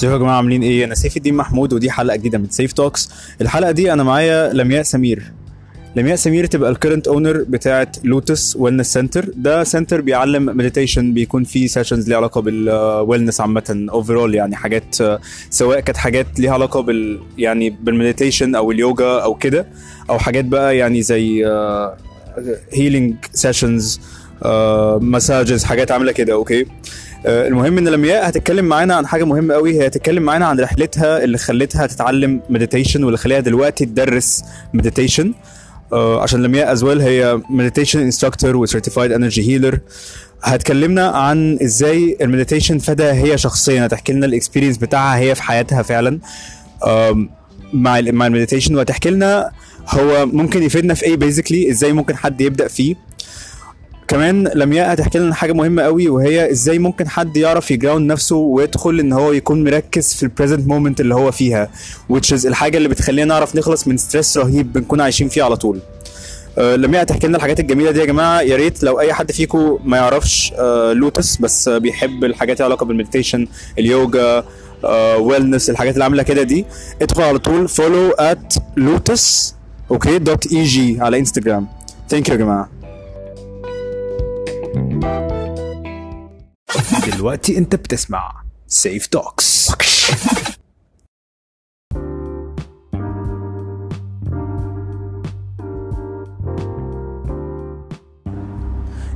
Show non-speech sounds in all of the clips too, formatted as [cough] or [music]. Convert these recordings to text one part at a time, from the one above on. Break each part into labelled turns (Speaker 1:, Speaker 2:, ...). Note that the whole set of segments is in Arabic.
Speaker 1: ازيكم يا جماعة عاملين إيه؟ أنا سيف الدين محمود ودي حلقة جديدة من Seif Talks الحلقة دي أنا معايا لمياء سمير. لمياء سمير تبقى ال current owner بتاعه Lotus Wellness Center ده center بيعلم meditation بيكون فيه sessions ليها علاقة بال wellness عامة. overall يعني حاجات سواء كانت حاجات ليها علاقة بال يعني بال meditation أو اليوجا أو كده أو حاجات بقى يعني زي healing sessions massages حاجات عاملة كده okay المهم إن لمياء هتتكلم معانا عن حاجة مهمة قوي هي هتتكلم معانا عن رحلتها اللي خلتها تتعلم meditation واللي خليها دلوقتي تدرس meditation عشان لمياء as well هي meditation instructor و certified energy healer هتكلمنا عن إزاي ال meditation فادها هي شخصيا. هتحكي لنا ال experience بتاعها هي في حياتها فعلا. مع مع ال meditation وهتحكي لنا هو ممكن يفيدنا في إيه basically إزاي ممكن حد يبدأ فيه. كمان لمياء هتحكي لنا حاجة مهمة قوي وهي إزاي ممكن حد يعرف ي ground نفسه ويدخل إن هو يكون مركز في ال present moment اللي هو فيها which is الحاجة اللي بتخلينا نعرف نخلص من stress رهيب بنكون عايشين فيه على طول. آه، لمياء هتحكي لنا الحاجات الجميلة دي يا جماعة. يا ريت لو أي حد فيكم ما يعرفش آه، لوتس بس آه، بيحب الحاجات اللي علاقة بال meditation اليوجا wellness الحاجات اللي عاملة كده دي ادخل على طول follow at Lotus okay dot EG على انستجرام thank you يا جماعة. دلوقتي انت بتسمع Seif Talks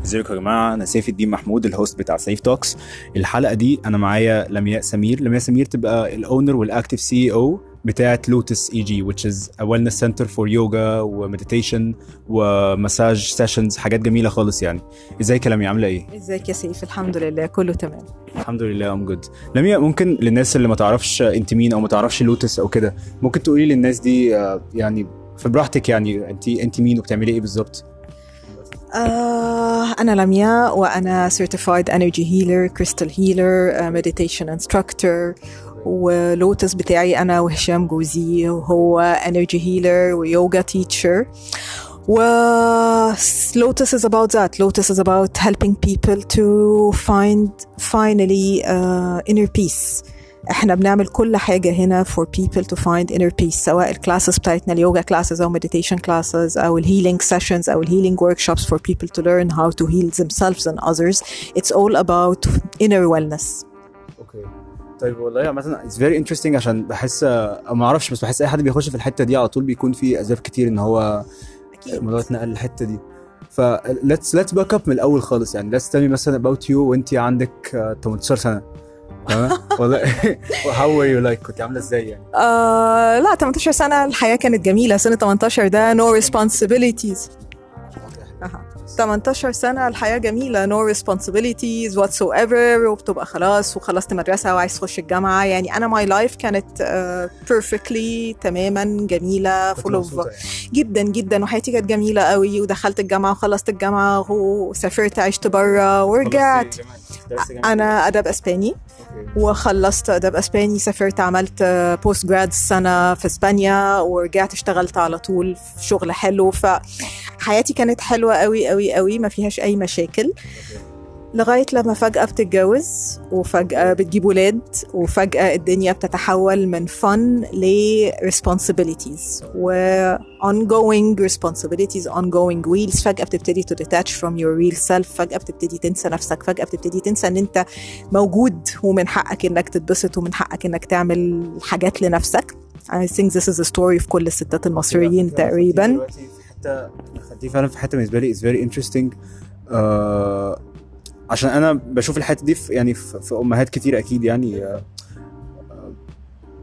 Speaker 1: ازيكم يا جماعة؟ أنا سيف الدين محمود ال host بتاع Seif Talks الحلقة دي أنا معايا لمياء سمير. لمياء سمير تبقى ال owner وال active CEO بتاعت Lotus EG which is a wellness center for yoga و meditation ومساج sessions حاجات جميلة خالص يعني. ازيك يا لمياء عاملة إيه؟
Speaker 2: إزيك يا سيف؟ الحمد لله كله تمام.
Speaker 1: الحمد لله I'm good لمياء ممكن للناس اللي ما تعرفش أنت مين أو ما تعرفش لوتس أو كده ممكن تقولي للناس دي آه، يعني في براحتك يعني أنت أنت مين وبتعملي إيه بالظبط؟
Speaker 2: آه أنا لمياء وأنا Certified Energy Healer Crystal Healer uh, Meditation Instructor ولوتس بتاعي أنا وهشام جوزي وهو Energy Healer ويوجا Teacher و Lotus is about that. Lotus is about helping people to find finally uh, inner peace. احنا بنعمل كل حاجة هنا for people to find inner peace سواء الكلاسز بتاعتنا اليوجا classes أو meditation classes أو الهيلينج sessions أو الهيلينج workshops for people to learn how to heal themselves and others. It's all about inner wellness.
Speaker 1: طيب والله مثلا it's very interesting عشان بحس ما أعرفش بس بحس أي حد بيخش في الحتة دي على طول بيكون في اسباب كتير إن هو الموضوع اتنقل للحتة دي. ف let's let's back up من الأول خالص يعني. Let's tell me مثلا about you وانت عندك آه، 18 سنة. تمام؟ [laughs] والله. [laughs] How were you like كنت عاملة إزاي يعني؟
Speaker 2: آه لا 18 سنة الحياة كانت جميلة. سنة 18 ده no responsibilities. 18 سنة الحياة جميلة no responsibilities whatsoever وبتبقى خلاص وخلصت مدرسة وعايز تخش الجامعة يعني أنا my life كانت uh, perfectly تماما جميلة full of
Speaker 1: يعني.
Speaker 2: جدا جدا وحياتي كانت جميلة قوي ودخلت الجامعة وخلصت الجامعة وسافرت عشت برا ورجعت؟ أنا أدب أسباني. وخلصت ادب إسباني سافرت عملت بوست جراد سنة في إسبانيا ورجعت اشتغلت على طول في شغل حلو فحياتي كانت حلوة قوي قوي قوي ما فيهاش أي مشاكل. لغاية لما فجأة بتتجوز وفجأة بتجيب ولاد وفجأة الدنيا بتتحول من فن ل responsibilities و ongoing responsibilities ongoing wheels. فجأة بتبتدي to detach from your real self فجأة بتبتدي تنسى نفسك فجأة بتبتدي تنسى إن أنت موجود ومن حقك إنك تتبسط ومن حقك إنك تعمل حاجات لنفسك. I think this is a story في كل الستات المصريين تقريبا.
Speaker 1: حتة خدتيه فعلا في حتة بالنسبة لي is very interesting عشان أنا بشوف الحتة دي في يعني في, في أمهات كتير أكيد يعني آه،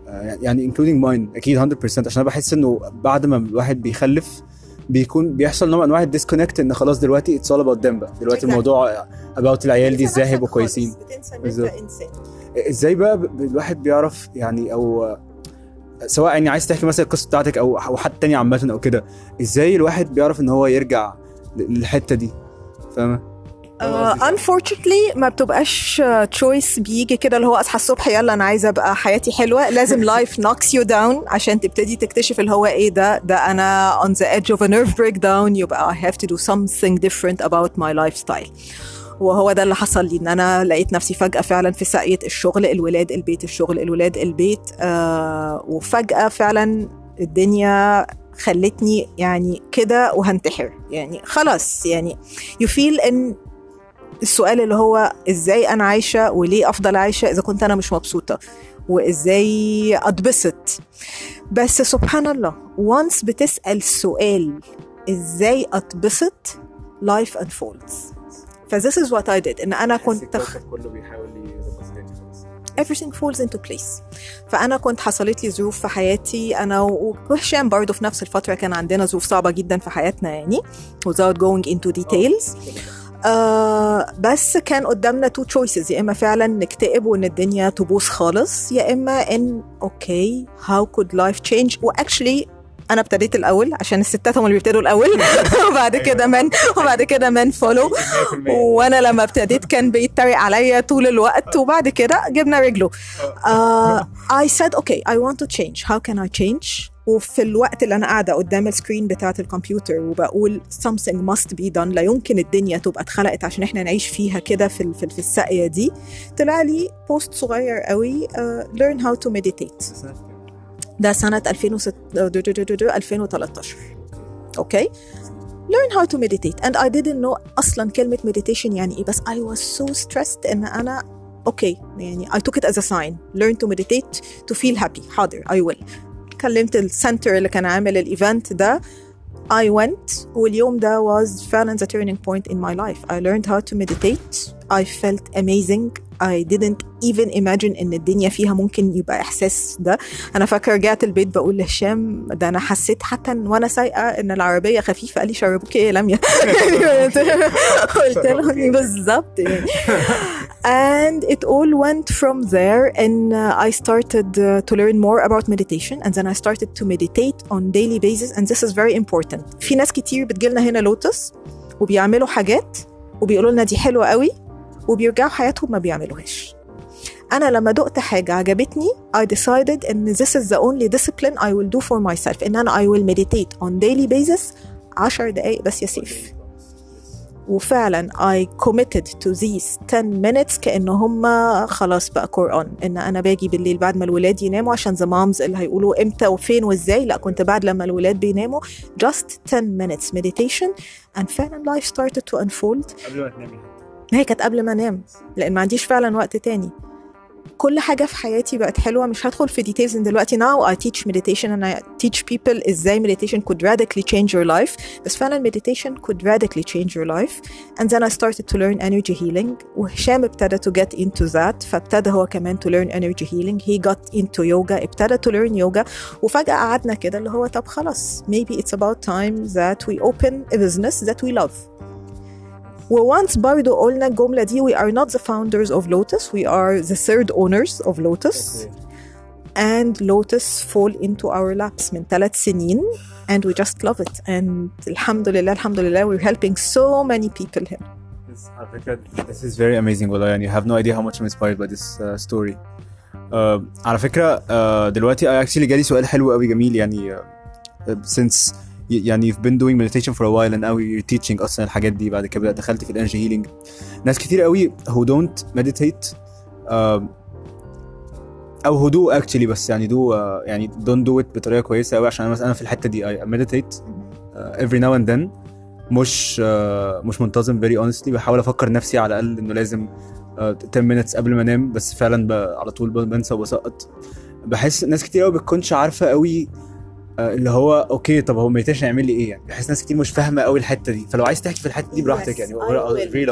Speaker 1: آه، يعني including mine أكيد 100% عشان أنا بحس إنه بعد ما الواحد بيخلف بيكون بيحصل نوع من انواع ال disconnect إن خلاص دلوقتي it's all about them بقى. دلوقتي. الموضوع about العيال دي إزاي هيبقوا كويسين. إزاي بقى الواحد بيعرف يعني أو سواء يعني عايز تحكي مثلا القصة بتاعتك أو أو حد تاني عامة أو كده إزاي الواحد بيعرف إن هو يرجع للحتة دي؟ فاهمة؟
Speaker 2: Uh, unfortunately ما بتبقاش choice بيجي كده اللي هو أصحى الصبح يلا أنا عايزه أبقى حياتي حلوة لازم life knocks you down عشان تبتدي تكتشف اللي هو إيه ده ده أنا on the edge of a nerve breakdown يبقى I have to do something different about my lifestyle. وهو ده اللي حصل لي إن أنا لقيت نفسي فجأة فعلا في ساقية الشغل الولاد البيت الشغل الولاد البيت آه وفجأة فعلا الدنيا خلتني يعني كده وهنتحر. يعني خلاص يعني يفيل إن السؤال اللي هو إزاي أنا عايشة وليه أفضل عايشة إذا كنت أنا مش مبسوطة وإزاي أتبسط. بس سبحان الله وانس بتسأل سؤال إزاي أتبسط life unfolds. ف this is what I did. إن أنا كنت
Speaker 1: كله بيحاول
Speaker 2: everything falls into place. فأنا كنت حصلت لي ظروف في حياتي. أنا وهشام برضه في نفس الفترة كان عندنا ظروف صعبة جدا في حياتنا يعني without going into details. آه بس كان قدامنا two choices يا إما فعلا نكتئب وإن الدنيا تبوظ خالص يا إما إن okay how could life change و actually أنا ابتديت الأول عشان الستات هم اللي بيبتدوا الأول. [laughs] وبعد كده من وبعد كده من follow وأنا لما ابتديت كان بيتريق عليا طول الوقت. وبعد كده جبنا رجله. I said okay I want to change. How can I change? وفي الوقت اللي أنا قاعدة قدام ال screen بتاعة الكمبيوتر وبقول something must be done. لا يمكن الدنيا تبقى اتخلقت عشان إحنا نعيش فيها كده في في في الساقية دي. طلع لي post صغير قوي uh, learn how to meditate. ده سنة 2006 2013 اوكي learn how to meditate and I didn't know أصلا كلمة meditation يعني إيه بس I was so stressed إن أنا اوكي يعني I took it as a sign learn to meditate to feel happy حاضر I will كلمت السنتر اللي كان عامل الايفنت ده I went واليوم ده was فعلا the turning point in my life I learned how to meditate I felt amazing I didn't even imagine ان الدنيا فيها ممكن يبقى احساس ده انا فاكره رجعت البيت بقول لهشام ده انا حسيت حتى إن وانا سايقه ان العربيه خفيفه قال لي شربوك ايه يا لميا قلت له بالظبط يعني and it all went from there and uh, I started uh, to learn more about meditation and then I started to meditate on daily basis and this is very important في ناس كتير بتجيلنا هنا لوتس وبيعملوا حاجات وبيقولوا لنا دي حلوه قوي وبيرجعوا حياتهم ما بيعملوهاش. أنا لما دقت حاجة عجبتني I decided إن this is the only discipline I will do for myself إن أنا I will meditate on daily basis 10 دقايق بس يا سيف. وفعلا I committed to these 10 minutes كأن هم خلاص بقى قرآن إن أنا باجي بالليل بعد ما الولاد يناموا عشان the moms اللي هيقولوا إمتى وفين وإزاي لا كنت بعد لما الولاد بيناموا just 10 minutes meditation. And فعلا life started to unfold.
Speaker 1: قبل ما تنامي.
Speaker 2: هي كانت قبل ما انام لأن ما عنديش فعلا وقت تاني كل حاجة في حياتي بقت حلوة مش هدخل في من دلوقتي I teach meditation and I teach people إزاي meditation could radically change your life بس فعلا meditation could radically change your life and then I started to learn energy healing وهشام ابتدى to get into that فابتدى هو كمان to learn energy healing he got into yoga ابتدى to learn yoga وفجأة قعدنا كده اللي هو طب خلاص maybe it's about time that we open a business that we love وونس برضو قلنا الجملة دي we are not the founders of Lotus we are the third owners of Lotus and Lotus fall into our laps من ثلاث سنين and we just love it and الحمد لله الحمد لله we're helping so many people here
Speaker 1: على فكرة this is very amazing والله يعني I have no idea how much I'm inspired by this uh, story uh, على فكرة uh, دلوقتي I actually جالي سؤال حلو قوي جميل يعني uh, since ي- يعني you've been doing meditation for a while and now you're teaching أصلا الحاجات دي. بعد كده دخلت في ال energy healing ناس كتير قوي who don't meditate uh, أو do actually بس يعني do uh, يعني don't do it بطريقة كويسة قوي. عشان أنا مثلا في الحتة دي meditate uh, every now and then. مش uh, مش منتظم very honestly. بحاول أفكر نفسي على الأقل إنه لازم uh, 10 minutes قبل ما أنام. بس فعلا. على طول بنسى وبسقط. بحس ناس كتير قوي بتكونش عارفة قوي آه، اللي هو okay طب هو meditation يعمل لي إيه يعني بحس ناس كتير مش فاهمه قوي الحته دي فلو عايز تحكي في الحته دي براحتك
Speaker 2: Yes,
Speaker 1: يعني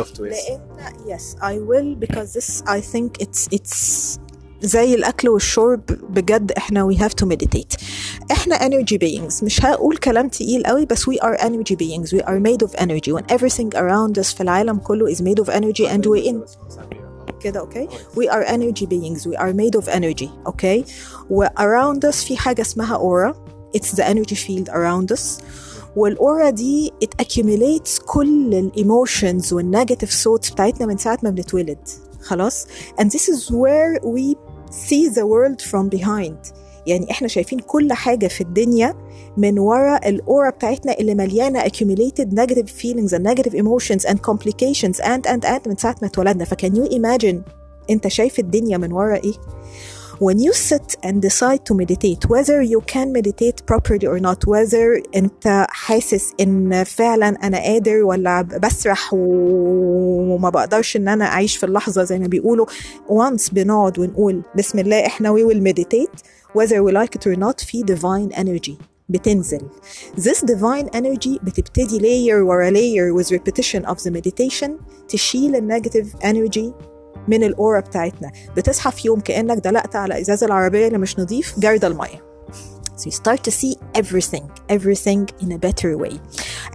Speaker 1: to yes.
Speaker 2: لأن yes I will because this I think it's it's زي الاكل والشرب بجد إحنا we have to meditate إحنا energy beings مش هقول كلام تقيل قوي بس we are energy beings we are made of energy when everything around us في العالم كله is made of energy and we in كده okay we are energy beings we are made of energy okay و around us في حاجة اسمها aura it's the energy field around us والاورا دي it accumulates كل الايموشنز والنيجاتيف thoughts بتاعتنا من ساعه ما بنتولد خلاص and this is where we see the world from behind يعني احنا شايفين كل حاجه في الدنيا من وراء الاورا بتاعتنا اللي مليانه accumulated negative feelings and negative emotions and complications and and and من ساعه ما اتولدنا فكان يو imagine انت شايف الدنيا من وراء ايه when you sit and decide to meditate whether you can meditate properly or not whether انت حاسس ان فعلا انا قادر ولا بسرح وما بقدرش ان انا اعيش في اللحظه زي ما بيقولوا once بنقعد ونقول بسم الله احنا we will meditate whether we like it or not في divine energy بتنزل this divine energy بتبتدي layer ورا layer with repetition of the meditation تشيل النيجاتيف energy من الأورا بتاعتنا. بتصحى في يوم كأنك دلقت على ازاز العربية اللي مش نظيف جارد الميه So you start to see everything, everything in a better way.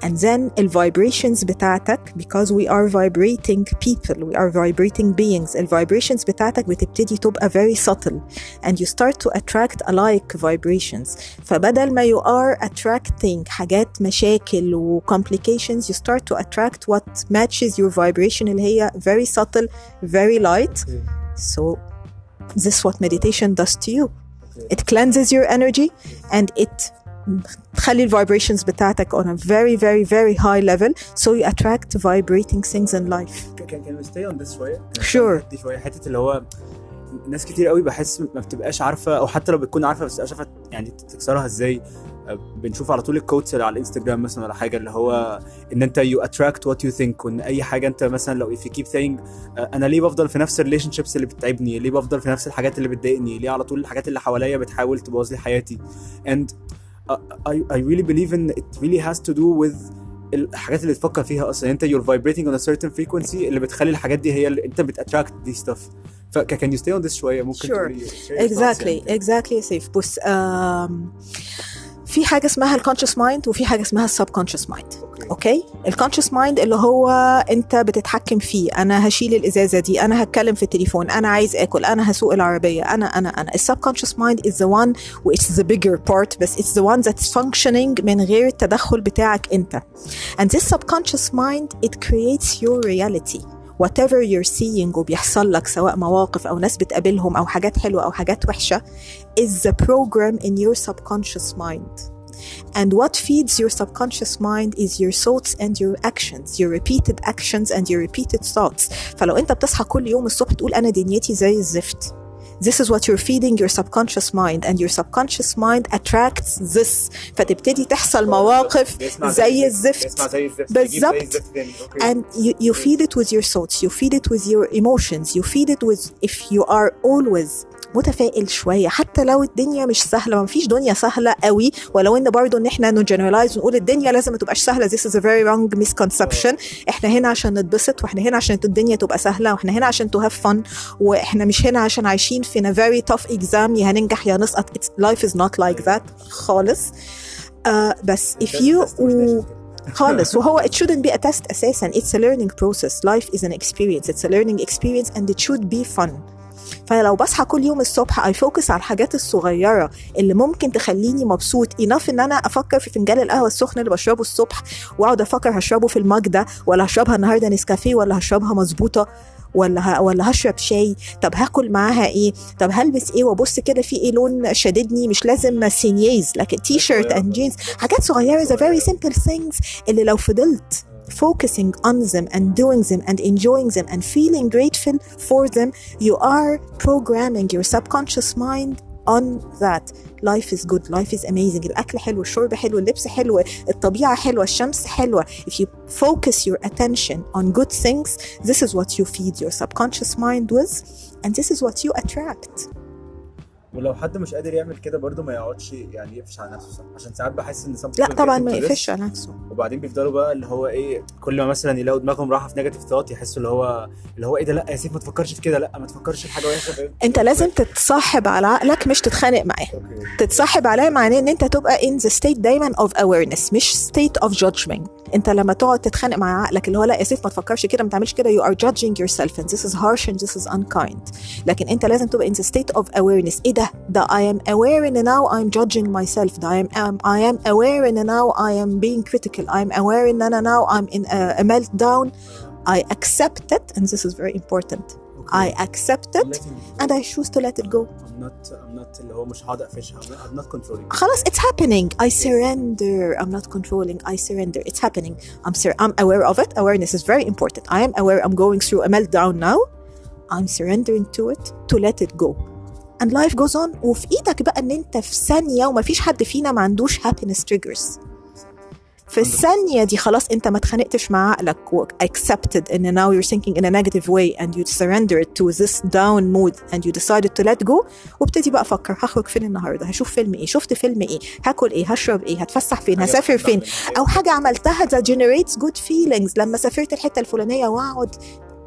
Speaker 2: And then the vibrations بتاعتك because we are vibrating people, we are vibrating beings. The vibrations بتاعتك بتبتدي تبقى very subtle and you start to attract alike vibrations. فبدل ما you are attracting حاجات مشاكل و complications you start to attract what matches your vibration اللي هي very subtle, very light. So this is what meditation does to you. It cleanses your energy and it تخلي الفايبريشنز بتاعتك on a very very very high level so you attract vibrating things in life
Speaker 1: Can, can we stay on this شويه؟
Speaker 2: Sure.
Speaker 1: دي شويه حته اللي هو ناس كتير قوي بحس ما بتبقاش عارفه او حتى لو بتكون عارفه بس مش عارفه يعني تكسرها ازاي آه، بنشوف على طول الكوتس اللي على الانستجرام مثلا ولا حاجة اللي هو إن أنت you attract what you think وإن أي حاجة أنت مثلا لو keep saying آه، أنا ليه بفضل في نفس ال relationships اللي بتتعبني ليه بفضل في نفس الحاجات اللي بتضايقني ليه على طول الحاجات اللي حواليا بتحاول تبوظ لي حياتي. And I, I really believe in it really has to do with الحاجات اللي تفكر فيها أصلا. أنت you're vibrating on a certain frequency اللي بتخلي الحاجات دي هي اللي أنت بت attract دي stuff. ف can you stay on this شوية؟ ممكن
Speaker 2: Sure.
Speaker 1: تقولي
Speaker 2: exactly
Speaker 1: يعني.
Speaker 2: exactly. safe بص آم، في حاجة اسمها ال conscious mind وفي حاجة اسمها ال subconscious
Speaker 1: mind
Speaker 2: okay ال conscious mind اللي هو انت بتتحكم فيه. أنا هشيل الإزازة دي. أنا هتكلم في التليفون. أنا عايز آكل. أنا هسوق العربية. أنا أنا أنا. ال subconscious mind is the one which is the bigger part بس it's the one that's functioning من غير التدخل بتاعك انت. And this subconscious mind it creates your reality. whatever you're seeing وبيحصل لك سواء مواقف او ناس بتقابلهم او حاجات حلوه او حاجات وحشه is the program in your subconscious mind And what feeds your subconscious mind is your thoughts and your actions, your repeated actions and your repeated thoughts. فلو انت بتصحى كل يوم الصبح تقول انا دنيتي زي الزفت. This is what you're feeding your subconscious mind and your subconscious mind attracts this فتبتدي تحصل مواقف
Speaker 1: بيسمع
Speaker 2: زي الزفت
Speaker 1: بيسمع زي الزفت بيجيب زي
Speaker 2: بالظبط.
Speaker 1: الزفت تاني. اوكي
Speaker 2: and you, you feed it with your thoughts you feed it with your emotions you feed it with if you are always متفائل شوية. حتى لو الدنيا مش سهلة ما فيش دنيا سهلة قوي ولو إن برضو إن إحنا نجنرالايز ونقول الدنيا لازم ما تبقاش سهلة this is a very wrong misconception. إحنا هنا عشان نتبسط وإحنا هنا عشان الدنيا تبقى سهلة وإحنا هنا عشان to have fun وإحنا مش هنا عشان عايشين في a very tough exam يا هننجح يا نسقط. It's, life is not like that خالص. آه بس if you و... [laughs] خالص. وهو it shouldn't be a test أساسا. It's a learning process. Life is an experience. It's a learning experience and it should be fun. فلو بصحى كل يوم الصبح I focus على الحاجات الصغيرة اللي ممكن تخليني مبسوط enough إن أنا أفكر في فنجان القهوة السخن اللي بشربه الصبح وأقعد أفكر هشربه في ال mug ده ولا هشربها النهارده نسكافيه ولا هشربها مظبوطة ولا ه... ولا هشرب شاي. طب هاكل معاها إيه؟ طب هلبس إيه؟ وأبص كده في إيه لون شاددني مش لازم سينيه لكن T-shirt and jeans حاجات صغيرة the very simple things اللي لو فضلت focusing on them and doing them and enjoying them and feeling grateful for them you are programming your subconscious mind on that life is good life is amazing الأكل حلو الشرب حلو اللبس حلو الطبيعة حلوة الشمس حلوة if you focus your attention on good things this is what you feed your subconscious mind with and this is what you attract
Speaker 1: ولو حد مش قادر يعمل كده برضه ما يقعدش يعني يقفش على نفسه صح؟ عشان ساعات بحس إن
Speaker 2: لا طبعا ما يقفش على نفسه.
Speaker 1: وبعدين بيفضلوا بقى اللي هو إيه كل ما مثلا يلاقوا دماغهم رايحه في نيجاتيف ثوت يحسوا اللي هو اللي هو إيه ده لأ يا سيف ما تفكرش في كده لأ ما تفكرش في حاجة وحشة؟
Speaker 2: أنت لازم تتصاحب على عقلك مش تتخانق معاه. تتصاحب عليه معناه إن أنت تبقى in the state دايما of awareness مش state of judgment. أنت لما تقعد تتخانق مع عقلك اللي هو لأ يا سيف ما تفكرش كده ما تعملش كده you are judging yourself and this is harsh and this is unkind. لكن أنت لازم تبقى in the state of awareness. إيه ده؟ ده I am aware ان now I'm judging myself ده I am, um, I am aware ان now I am being critical I am aware ان انا now I'm in a, a meltdown I accept it and this is very important I accept it and I choose to let it go
Speaker 1: I'm not I'm not اللي هو مش هقعد اقفشها I'm not- I'm not controlling
Speaker 2: خلاص it's happening I surrender I'm not controlling I surrender it's happening I'm sur- I'm aware of it awareness is very important I am aware I'm going through a meltdown now I'm surrendering to it to let it go And life goes on. وفي إيدك بقى إن أنت في ثانية وما فيش حد فينا ما عندوش happiness triggers. في الثانية دي خلاص أنت ما اتخانقتش مع عقلك و accepted إن now you're thinking in a negative way and you surrendered to this down mood and you decided to let go. وابتدي بقى أفكر هخرج فين النهارده هشوف فيلم إيه شفت فيلم إيه هاكل إيه هشرب إيه هتفسح فين
Speaker 1: حاجة
Speaker 2: هسافر فين؟ أو حاجة عملتها that generates good feelings. لما سافرت الحتة الفلانية وأقعد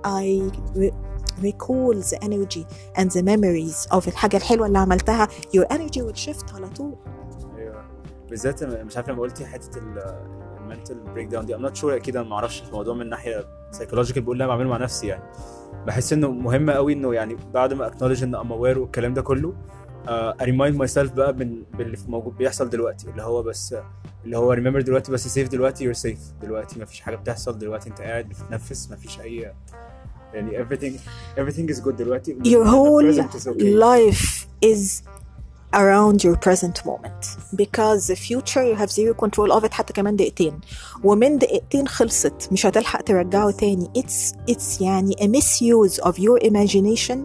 Speaker 2: I re- recall the energy and the memories of الحاجة الحلوة اللي عملتها. Your energy will shift على طول.
Speaker 1: أيوه. بالذات مش عارف لما قلتي حتة ال mental breakdown دي I'm not sure أكيد أنا ما أعرفش الموضوع من ناحية psychological بقول لا بعمله مع نفسي يعني. بحس إنه مهم قوي إنه يعني بعد ما acknowledge إن I'm aware والكلام ده كله أ remind myself بقى من باللي موجود بيحصل دلوقتي اللي هو بس اللي هو remember دلوقتي بس safe دلوقتي you're safe دلوقتي ما فيش حاجة بتحصل دلوقتي أنت قاعد بتتنفس ما فيش أي يعني everything everything is good دلوقتي
Speaker 2: your whole
Speaker 1: present is okay.
Speaker 2: life is around your present moment because the future you have zero control of it حتى كمان دقيقتين ومن دقيقتين خلصت مش هتلحق ترجعه تاني it's it's يعني a misuse of your imagination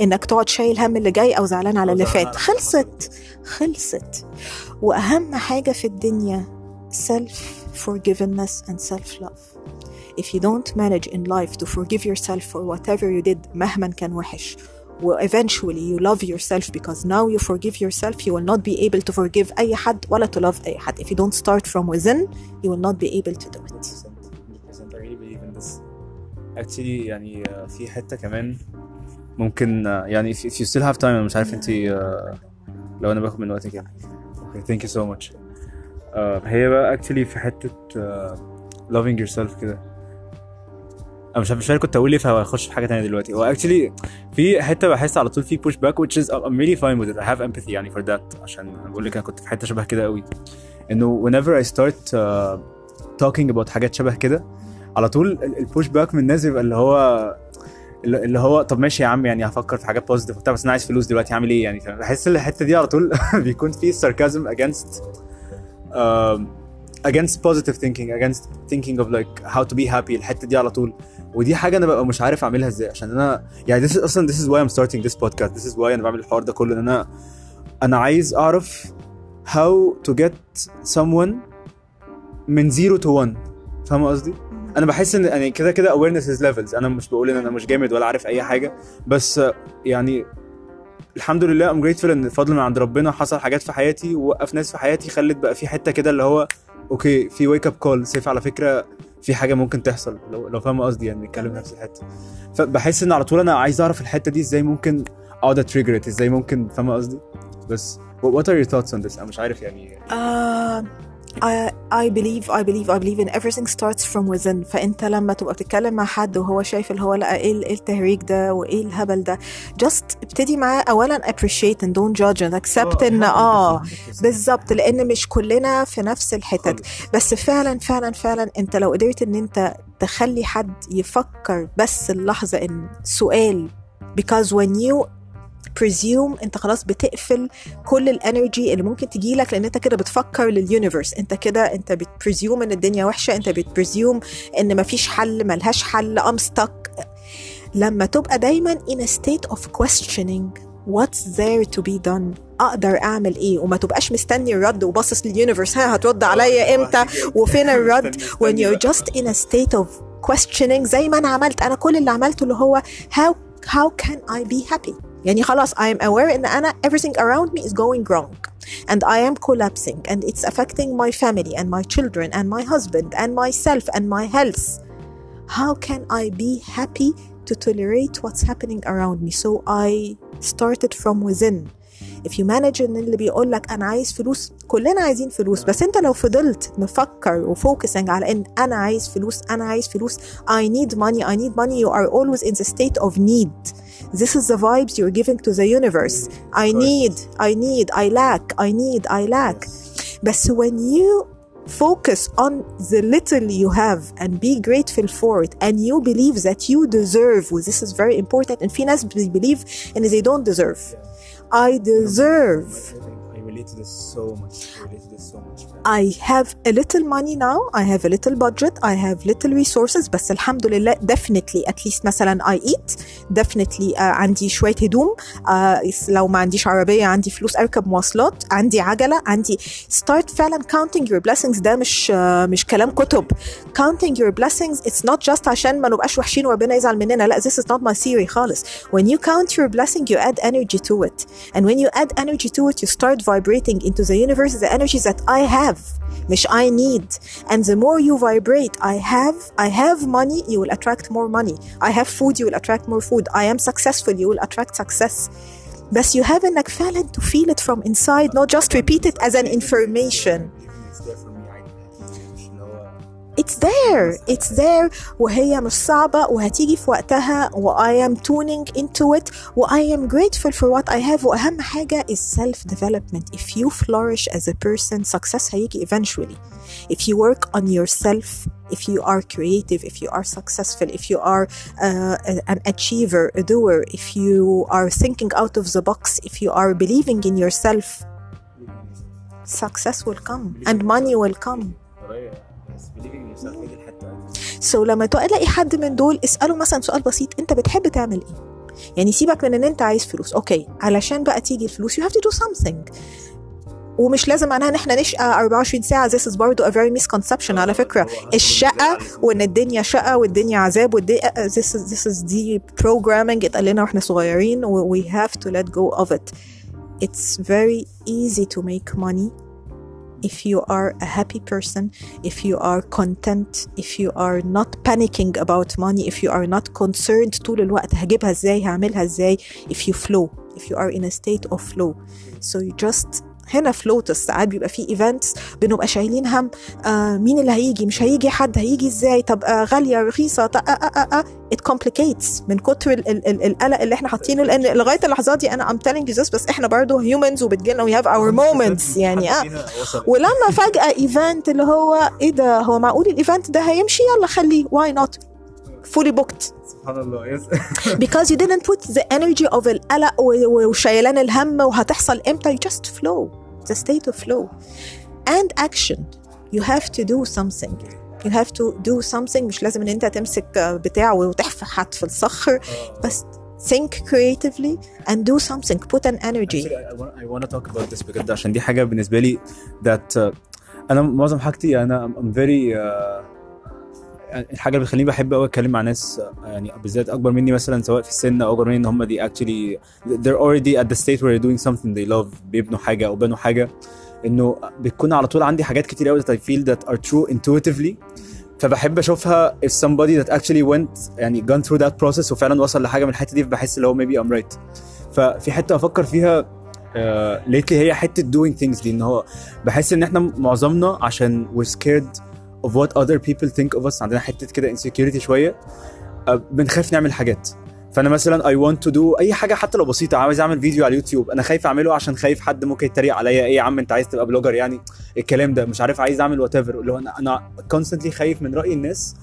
Speaker 2: انك تقعد شايل هم اللي جاي او زعلان على
Speaker 1: أو
Speaker 2: اللي
Speaker 1: زعلان
Speaker 2: فات
Speaker 1: على
Speaker 2: خلصت خلصت واهم حاجه في الدنيا self forgiveness and self love if you don't manage in life to forgive yourself for whatever you did مهما كان وحش و eventually you love yourself because now you forgive yourself you will not be able to forgive أي حد ولا to love أي حد if you don't start from within you will not be able to do it
Speaker 1: 100% I really believe in this. Actually يعني uh, في حتة كمان ممكن uh, يعني if, if you still have time أنا مش عارف أنت uh, لو أنا باخد من وقتك يعني. Okay, thank you so much. Uh, هي بقى actually في حتة uh, loving yourself كده. أنا مش مش عارف كنت أقول إيه فهخش في حاجة تانية دلوقتي. هو actually في حتة بحس على طول في push back which is I'm really fine with it. I have empathy يعني for that عشان أنا بقول لك أنا كنت في حتة شبه كده قوي. إنه whenever I start uh, talking about حاجات شبه كده على طول ال push back من الناس بيبقى اللي هو اللي هو طب ماشي يا عم يعني هفكر في حاجات positive بس أنا عايز فلوس دلوقتي هعمل إيه يعني؟ بحس الحتة دي على طول [laughs] بيكون في sarcasm against um, against positive thinking against thinking of like how to be happy الحتة دي على طول ودي حاجة أنا ببقى مش عارف أعملها إزاي عشان أنا يعني this is أصلا this is why I'm starting this podcast this is why أنا بعمل الحوار ده كله إن أنا أنا عايز أعرف how to get someone من zero to one فاهم قصدي؟ أنا بحس إن يعني كده كده awareness is levels أنا مش بقول إن أنا مش جامد ولا عارف أي حاجة بس يعني الحمد لله I'm grateful إن فضل من عند ربنا حصل حاجات في حياتي ووقف ناس في حياتي خلت بقى في حتة كده اللي هو okay في wake up call safe على فكرة في حاجة ممكن تحصل لو لو فاهم قصدي يعني نتكلم نفس الحتة. فبحس إن على طول أنا عايز أعرف الحتة دي إزاي ممكن أقعد ا trigger إزاي ممكن فاهم قصدي؟ بس what are your thoughts on this أنا مش عارف يعني.
Speaker 2: Uh, I, I believe I believe I believe in everything starts from within. فأنت لما تبقى بتتكلم مع حد وهو شايف اللي هو لا إيه إيه التهريج ده وإيه الهبل ده just ابتدي معاه اولا appreciate and don't judge and accept إن آه بالظبط لأن مش كلنا في نفس الحتت. بس فعلا فعلا فعلا أنت لو قدرت إن أنت تخلي حد يفكر بس اللحظة إن سؤال because when you presume انت خلاص بتقفل كل ال energy اللي ممكن تجي لك لأن انت كده بتفكر لل universe انت كده انت بت presume إن الدنيا وحشة انت بت presume إن مفيش حل ملهاش حل I'm stuck. لما تبقى دايما in a state of questioning what's there to be done أقدر أعمل إيه؟ وما تبقاش مستني الرد وباصص لليونيفرس ها هترد عليا إمتى؟ وفين الرد when you're just in a state of questioning زي ما أنا عملت. أنا كل اللي عملته اللي هو how how can I be happy يعني خلاص I am aware ان انا everything around me is going wrong and I am collapsing and it's affecting my family and my children and my husband and myself and my health how can I be happy to tolerate what's happening around me so I started from within if you manage ان اللي بيقول لك انا عايز فلوس كلنا عايزين فلوس بس انت لو فضلت مفكر وفوكسنج على ان انا عايز فلوس انا عايز فلوس I need money I need money you are always in the state of need this is the vibes you're giving to the universe I need I need I lack I need I lack بس when you focus on the little you have and be grateful for it and you believe that you deserve well, this is very important and في ناس believe and they don't deserve I deserve.
Speaker 1: I relate to this so much. I relate to this so much
Speaker 2: I have a little money now I have a little budget I have little resources بس الحمد لله definitely at least مثلا I eat definitely uh, عندي شوية هدوم uh, لو ما عنديش عربية عندي فلوس أركب مواصلات عندي عجلة عندي start فعلا counting your blessings ده مش uh, مش كلام كتب counting your blessings it's not just عشان ما نبقاش وحشين وربنا يزعل مننا لا this is not my theory خالص when you count your blessing you add energy to it and when you add energy to it you start vibrating into the universe the energies that I have مش I need and the more you vibrate I have I have money you will attract more money I have food you will attract more food I am successful you will attract success بس you have انك فعلا to feel it from inside not just repeat it as an information
Speaker 1: it's there
Speaker 2: it's there وهي مش صعبة وهتيجي في وقتها و I am tuning into it و I am grateful for what I have وأهم حاجة is self development if you flourish as a person success هيجي eventually if you work on yourself if you are creative if you are successful if you are uh, an achiever a doer if you are thinking out of the box if you are believing in yourself success will come and money will come so, لما تلاقي حد من دول اسأله مثلا سؤال بسيط أنت بتحب تعمل إيه؟ يعني سيبك من إن أنت عايز فلوس. okay علشان بقى تيجي الفلوس you have to do something. ومش لازم معناها إن إحنا نشقى 24 ساعة this is برضه a very misconception على فكرة. الشقة وإن الدنيا شقة والدنيا عذاب والدنيا this is this is the programming. اتقال لنا وإحنا صغيرين و we have to let go of it. It's very easy to make money. if you are a happy person, if you are content, if you are not panicking about money, if you are not concerned طول الوقت هجيبها ازاي هعملها ازاي if you flow if you are in a state of flow so you just هنا فلوتس ساعات بيبقى في events بنبقى شايلين هم آه مين اللي هيجي مش هيجي حد هيجي إزاي؟ طب آه غالية رخيصة طب آه آه آه it complicates من كتر ال- ال- ال- القلق اللي إحنا حاطينه لأن لغاية اللحظات دي أنا telling you this بس إحنا برضه humans وبتجيلنا we have our moments [laughs] يعني آه. ولما فجأة event اللي هو إيه ده؟ هو معقول ال event ده هيمشي؟ يلا خليه why not fully booked
Speaker 1: سبحان [laughs] الله يس
Speaker 2: because you didn't put the energy of القلق و- وشيلان الهم وهتحصل امتى you just flow the state of flow and action you have to do something you have to do something مش لازم ان انت تمسك بتاع وتحفحت في الصخر بس think creatively and do something put an energy
Speaker 1: Actually, I, want, I want to talk about this بجد عشان دي حاجه بالنسبه لي that uh, انا معظم حاجتي انا I'm very uh, الحاجة اللي بتخليني بحب قوي أتكلم مع ناس uh, يعني بالذات أكبر مني مثلا سواء في السن أو أكبر مني إن هم دي actually they're already at the state where they're doing something they love بيبنوا حاجة أو بنوا حاجة. إنه بتكون على طول عندي حاجات كتير قوي that I feel that are true intuitively. فبحب أشوفها if somebody that actually went يعني gone through that process وفعلا وصل لحاجة من الحتة دي فبحس اللي هو maybe I'm right. ففي حتة أفكر فيها uh, lately هي حتة doing things دي إن هو بحس إن إحنا معظمنا عشان we're scared of what other people think of us. عندنا حتة كده insecurity شوية. uh, بنخاف نعمل حاجات. فأنا مثلا I want to do أي حاجة حتى لو بسيطة. عاوز أعمل فيديو على اليوتيوب. أنا خايف أعمله عشان خايف حد ممكن يتريق عليا. إيه يا عم أنت عايز تبقى blogger يعني؟ الكلام ده. مش عارف عايز أعمل whatever اللي هو أنا أنا constantly خايف من رأي الناس.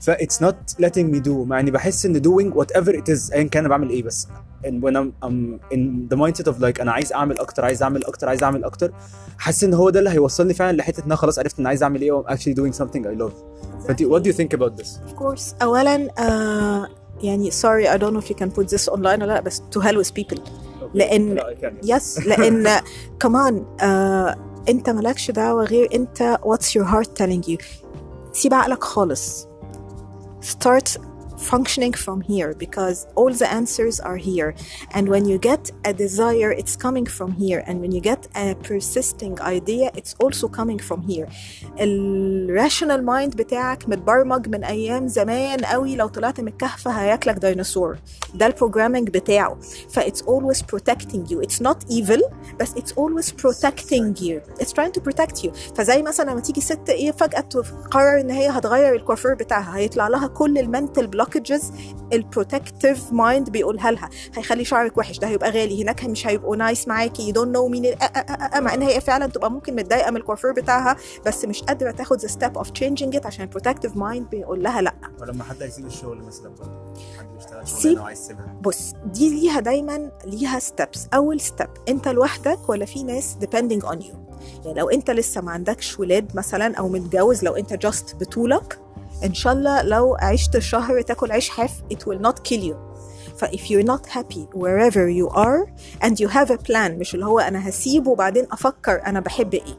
Speaker 1: ف it's not letting me do مع اني بحس ان doing whatever it is ايا كان انا بعمل ايه بس and when I'm, I'm in the mindset of like انا عايز اعمل اكتر عايز اعمل اكتر عايز اعمل اكتر حاسس ان هو ده اللي هيوصلني فعلا لحته ان انا خلاص عرفت ان عايز اعمل ايه و I'm actually doing something I love فانت what do you think about this
Speaker 2: of course اولا آه يعني sorry I don't know if you can put this online ولا لا بس to hell with people لان
Speaker 1: لا, I can.
Speaker 2: يس لان [laughs] كمان آه انت مالكش دعوه غير انت what's your heart telling you سيب عقلك خالص starts functioning from here because all the answers are here and when you get a desire it's coming from here and when you get a persisting idea it's also coming from here الراشونال مايند بتاعك متبرمج من ايام زمان قوي لو طلعت من الكهف هياكلك ديناصور ده البروجرامينج بتاعه ف it's always protecting you it's not evil بس it's always protecting you it's trying to protect you فزي مثلا لما تيجي ست ايه فجأة تقرر ان هي هتغير الكوافير بتاعها هيطلع لها كل المنتل بلوك بلوكجز البروتكتيف مايند بيقولها لها. هيخلي شعرك وحش ده هيبقى غالي. هناك مش هيبقوا nice معاكي. you don't know مين مع إن هي فعلا تبقى ممكن متضايقة من الكوافير بتاعها بس مش قادرة تاخد the step of changing it عشان ال protective mind بيقول لها لأ.
Speaker 1: ولما حد هيسيب الشغل مثلا حد بيشتغل شغلانه يسيبها.
Speaker 2: بص دي ليها دايما ليها steps أول step أنت لوحدك ولا في ناس depending on you يعني لو أنت لسه ما عندكش ولاد مثلا أو متجوز لو أنت just بطولك إن شاء الله لو عشت شهر تاكل عيش حاف it will not kill you. ف if you're not happy wherever you are and you have a plan مش اللي هو أنا هسيبه وبعدين أفكر أنا بحب إيه.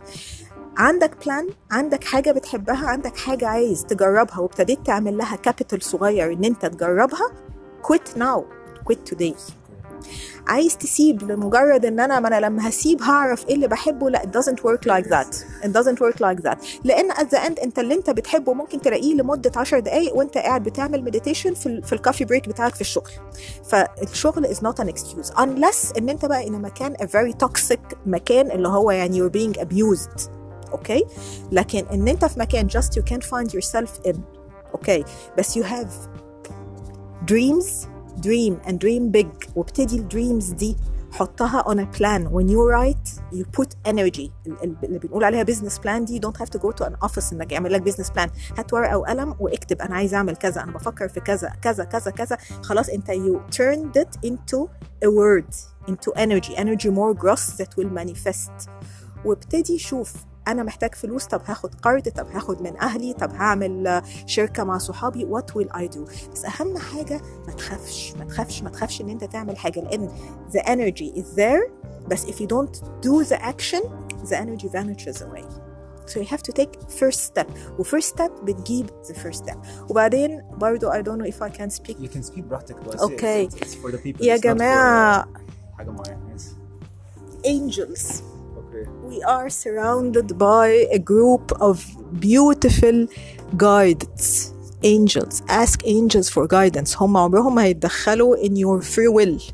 Speaker 2: عندك plan عندك حاجة بتحبها عندك حاجة عايز تجربها وابتديت تعمل لها capital صغير إن أنت تجربها quit now quit today. عايز تسيب لمجرد إن أنا ما أنا لما هسيب هعرف إيه اللي بحبه. لا it doesn't work like that. It doesn't work like that. لأن at the end أنت اللي أنت بتحبه ممكن تلاقيه لمدة 10 دقائق وأنت قاعد بتعمل meditation في في ال coffee break بتاعك في الشغل. فالشغل is not an excuse. Unless إن أنت بقى a مكان a very toxic مكان اللي هو يعني you're being abused. okay لكن إن أنت في مكان just you can't find yourself in. okay بس you have dreams dream and dream big وابتدي الدريمز دي حطها on a plan when you write you put energy ال- ال- اللي بنقول عليها business plan دي you don't have to go to an office انك يعمل لك business plan هات ورقه وقلم واكتب انا عايز اعمل كذا انا بفكر في كذا كذا كذا كذا خلاص انت you turned it into a word into energy energy more gross that will manifest وابتدي شوف أنا محتاج فلوس طب هاخد قرض طب هاخد من أهلي طب هعمل شركة مع صحابي what will I do بس أهم حاجة ما تخافش ما تخافش ما تخافش إن أنت تعمل حاجة لأن the energy is there بس if you don't do the action the energy vanishes away. So you have to take first step و first step بتجيب the first step. وبعدين برضو I don't know if I can speak.
Speaker 1: You can speak براحتك
Speaker 2: okay.
Speaker 1: it's, it's for the people.
Speaker 2: يا جماعة.
Speaker 1: حاجة معينة.
Speaker 2: Angels. we are surrounded by a group of beautiful guides angels ask angels for guidance هم عمرهم ما هيتدخلوا in your free will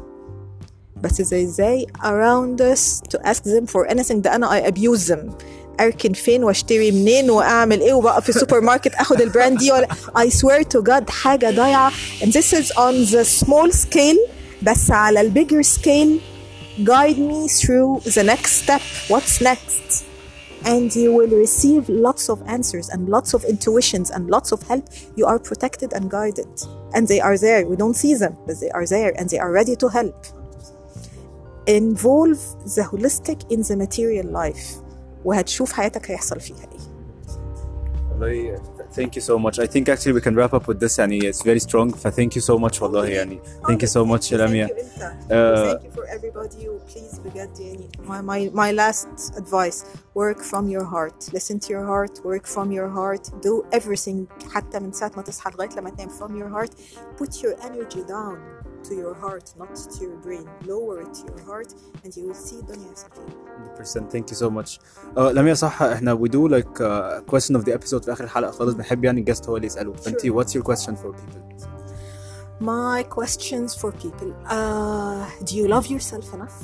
Speaker 2: بس زي ازاي around us to ask them for anything ده انا I abuse them اركن فين واشتري منين واعمل ايه وبقى في السوبر ماركت اخد البراند دي ولا I swear to God حاجه ضايعه and this is on the small scale بس على البيجر scale guide me through the next step what's next and you will receive lots of answers and lots of intuitions and lots of help you are protected and guided and they are there we don't see them but they are there and they are ready to help involve the holistic in the material life وهتشوف حياتك هيحصل فيها ايه
Speaker 1: والله thank you so much I think actually we can wrap up with this يعني it's very strong ف thank you so much والله يعني thank you so much يا لميا
Speaker 2: Thank you انت.
Speaker 1: Uh,
Speaker 2: Thank you for everybody please بجد يعني my, my, my last advice work from your heart listen to your heart work from your heart do everything حتى من ساعة ما تصحى لغاية لما تنام from your heart put your energy down to your heart not to your brain lower it to your heart and you will see الدنيا هيحصل فيها
Speaker 1: 100% thank you so much uh, لميا صح احنا we do like uh, question of the episode في اخر الحلقة خالص بنحب يعني الجست هو اللي يسأله فانت
Speaker 2: Sure.
Speaker 1: what's your question for people
Speaker 2: My questions for people uh, Do you love yourself enough?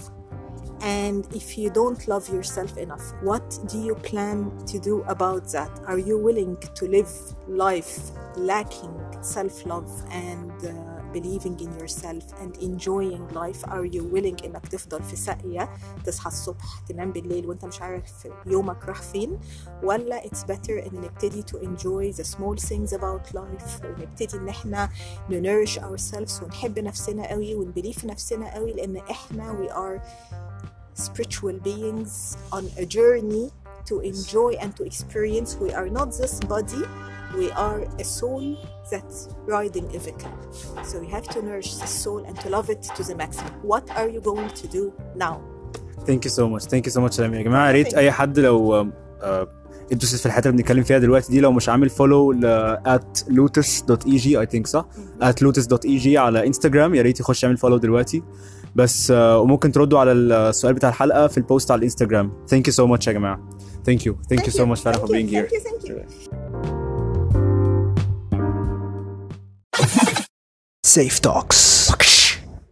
Speaker 2: And if you don't love yourself enough, what do you plan to do about that? Are you willing to live life lacking self love and uh, believing in yourself and enjoying life? Are you willing إنك تفضل في ساقية تصحى الصبح تنام بالليل وأنت مش عارف يومك راح فين؟ ولا it's better إن نبتدي to enjoy the small things about life ونبتدي إن إحنا ننرش ourselves ونحب نفسنا قوي ونبليف في نفسنا قوي لأن إحنا we are spiritual beings on a journey to enjoy and to experience. We are not this body, we are a soul that's riding a vehicle. So you have to nourish the soul and to love it to the maximum. What are you going to do now?
Speaker 1: ثانك يو سو ماتش ثانك يو سو ماتش يا جماعه يا ريت اي حد لو انترستد في الحته اللي بنتكلم فيها دلوقتي دي لو مش عامل فولو ل at lotus.eg I think صح؟ at lotus.eg على انستجرام يا ريت يخش يعمل فولو دلوقتي بس آه، وممكن تردوا على السؤال بتاع الحلقه في البوست على الانستجرام ثانك يو سو ماتش يا جماعه ثانك يو ثانك يو سو ماتش فعلا for
Speaker 2: Thank you,
Speaker 1: being here
Speaker 2: Thank you, thank you.
Speaker 3: Safe Talks.